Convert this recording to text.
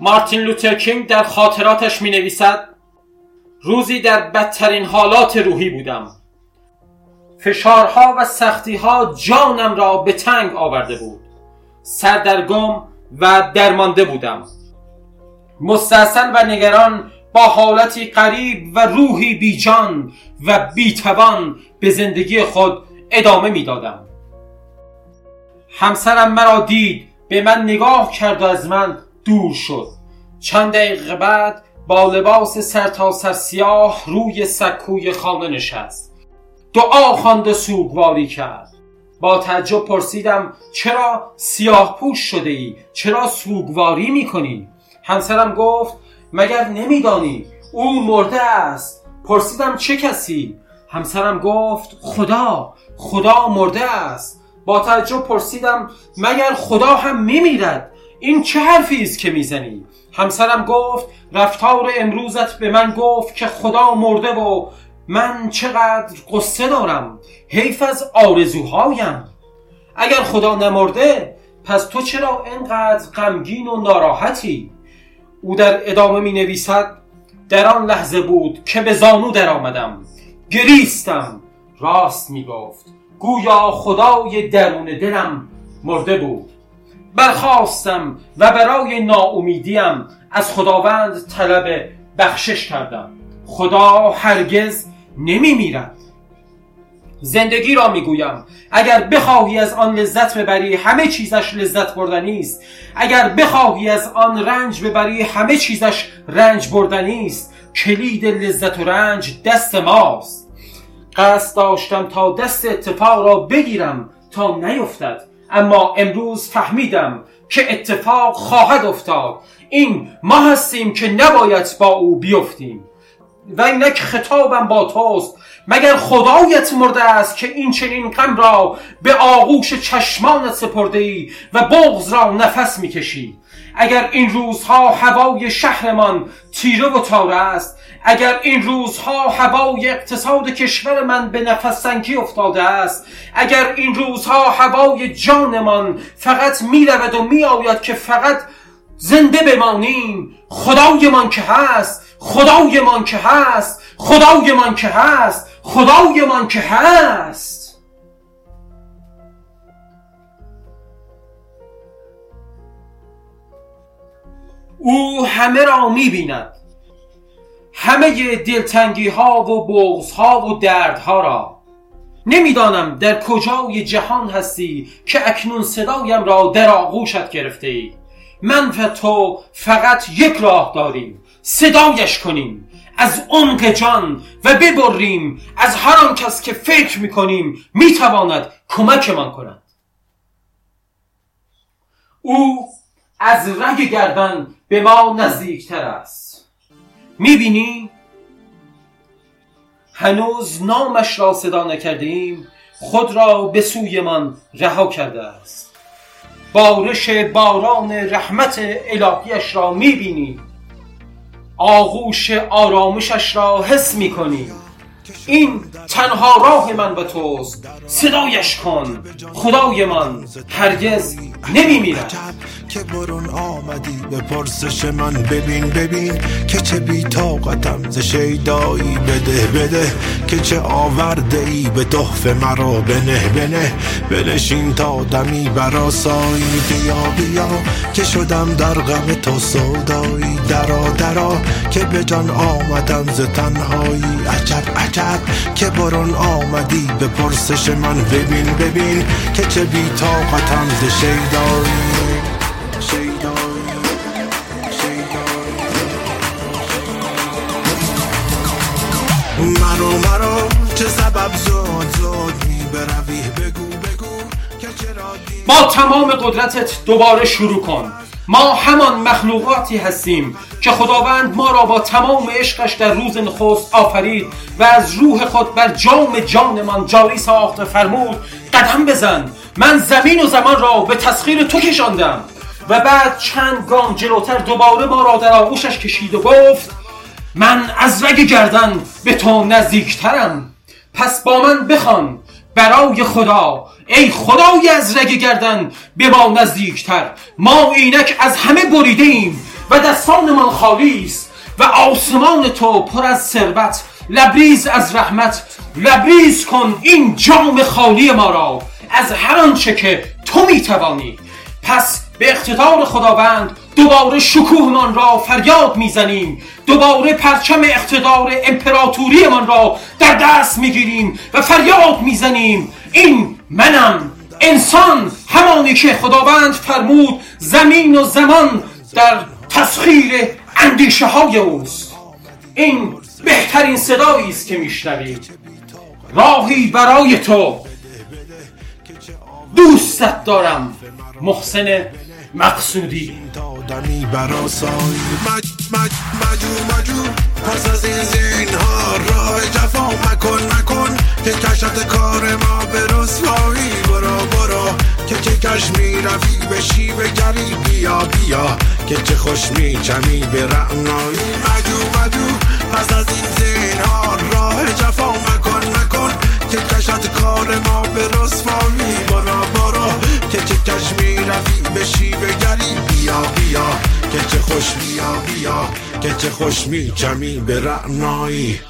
مارتین لوترکینگ در خاطراتش می نویسد روزی در بدترین حالات روحی بودم. فشارها و سختیها جانم را به تنگ آورده بود. سردرگم و درمانده بودم. مستحصل و نگران با حالتی قریب و روحی بیجان و بیتوان به زندگی خود ادامه می‌دادم. همسرم مرا دید به من نگاه کرد و از من دور شد چند دقیقه بعد با لباس سرتاسر سر سیاه روی سکوی خانه نشست دعا خواند و سوگواری کرد با تعجب پرسیدم چرا سیاه پوش شده ای؟ چرا سوگواری می‌کنی؟ همسرم گفت مگر نمیدانی او مرده است پرسیدم چه کسی؟ همسرم گفت خدا خدا مرده است با تعجب پرسیدم مگر خدا هم میمیرد؟ این چه حرفی است که می‌زنی؟ همسرم گفت رفتار امروزت به من گفت که خدا مرده و من چقدر قصه دارم. حیف از آرزوهایم. اگر خدا نمرده پس تو چرا اینقدر غمگین و ناراحتی؟ او در ادامه می نویسد در آن لحظه بود که به زانو در آمدم گریستم. راست می گفت گویا خدای درون دلم مرده بود. برخواستم و برای ناامیدیم از خداوند طلب بخشش کردم. خدا هرگز نمی میرد. زندگی را می‌گویم اگر بخواهی از آن لذت ببری همه چیزش لذت بردنی است. اگر بخواهی از آن رنج ببری همه چیزش رنج بردنی است. کلید لذت و رنج دست ماست. قصد داشتم تا دست اتفاق را بگیرم تا نیفتد. اما امروز فهمیدم که اتفاق خواهد افتاد. این ما هستیم که نباید با او بیفتیم. و اینک خطابم با توست. مگر خدایت مرده است که این چنین غم را به آغوش چشمانت سپرده ای و بغز را نفس می‌کشی؟ اگر این روزها هوای شهرمان تیره و تاره است اگر این روزها هوای اقتصاد کشور من به نفس سنگی افتاده است اگر این روزها هوای جانمان فقط می‌رود و میآید که فقط زنده بمانیم خدایمان که هست خدایمان که هست خدایمان که هست خدایمان که هست. او همه را می‌بیند. همه دلتنگی ها و بغض ها و دردها را. نمی‌دانم در کجای جهان هستی که اکنون صدایم را در آغوشت گرفته ای من و تو فقط یک راه داریم صدایش کنیم از عمق جان و ببریم از هر آن کس که فکر می‌کنیم می‌تواند کمکمان کند. او از رگ گردن به ما نزدیکتر است. می‌بینی؟ هنوز نامش را صدا نکردیم خود را به سوی من رها کرده است. بارش باران رحمت الهیش را می‌بینی آغوش آرامشش را حس می‌کنی این تنها راه من و توست. صدایش کن. خدای من هرگز نمیمیرد. که برون آمدی. به پرسش من ببین ببین که چه بی طاقتم. ز شیدایی بده بده که چه آورده ای به تحفه مرا بنه بنه. بنشین تا دمی براسایی بیا بیا که شدم در غم تو سودایی. درا درا که به جان آمدم ز تنهایی. عجب عجب که برون آمدی. به پرسش من ببین ببین که چه بی طاقتم. ز شیدایی. با تمام قدرتت دوباره شروع کن. ما همان مخلوقاتی هستیم که خداوند ما را با تمام عشقش در روز نخست آفرید و از روح خود بر جام جانمان جاری ساخت فرمود قدم بزن. من زمین و زمان را به تسخیر تو کشاندم. و بعد چند گام جلوتر دوباره ما را در آغوشش کشید و گفت من از رگ گردن به تو نزدیکترم. پس با من بخوان برای خدا. ای خدای از رگ گردن به ما نزدیکتر. ما اینک از همه بریده ایم و دستانمان خالی است و آسمان تو پر از ثروت. لبریز از رحمت. لبریز کن این جام خالی ما را. از هر آنچه که تو می‌توانی. پس به اقتدار خداوند دوباره شکوهمان را فریاد می‌زنیم. دوباره پرچم اقتدار امپراتوریمان را در دست می‌گیریم و فریاد می‌زنیم. این منم. انسان همانی که خداوند فرمود زمین و زمان در تسخیر اندیشه های اوست. این بهترین صدایی است که میشنوید. راهی برای تو. دوستت دارم محسن مقصودی. دادنی براسایی مج مج مجو مجو پس از این زین ها راه جفا مکن مکن که کشت کار ما به رسوایی. برو برو که چه کش می رفی به گری بیا بیا که چه خوش می چمی به رعنایی. مجو مجو پس از این زین ها راه جفا مکن مکن که کشت کار ما به رسوایی. چه خوش بیا بیا. که چه خوش می چمی به رعنایی.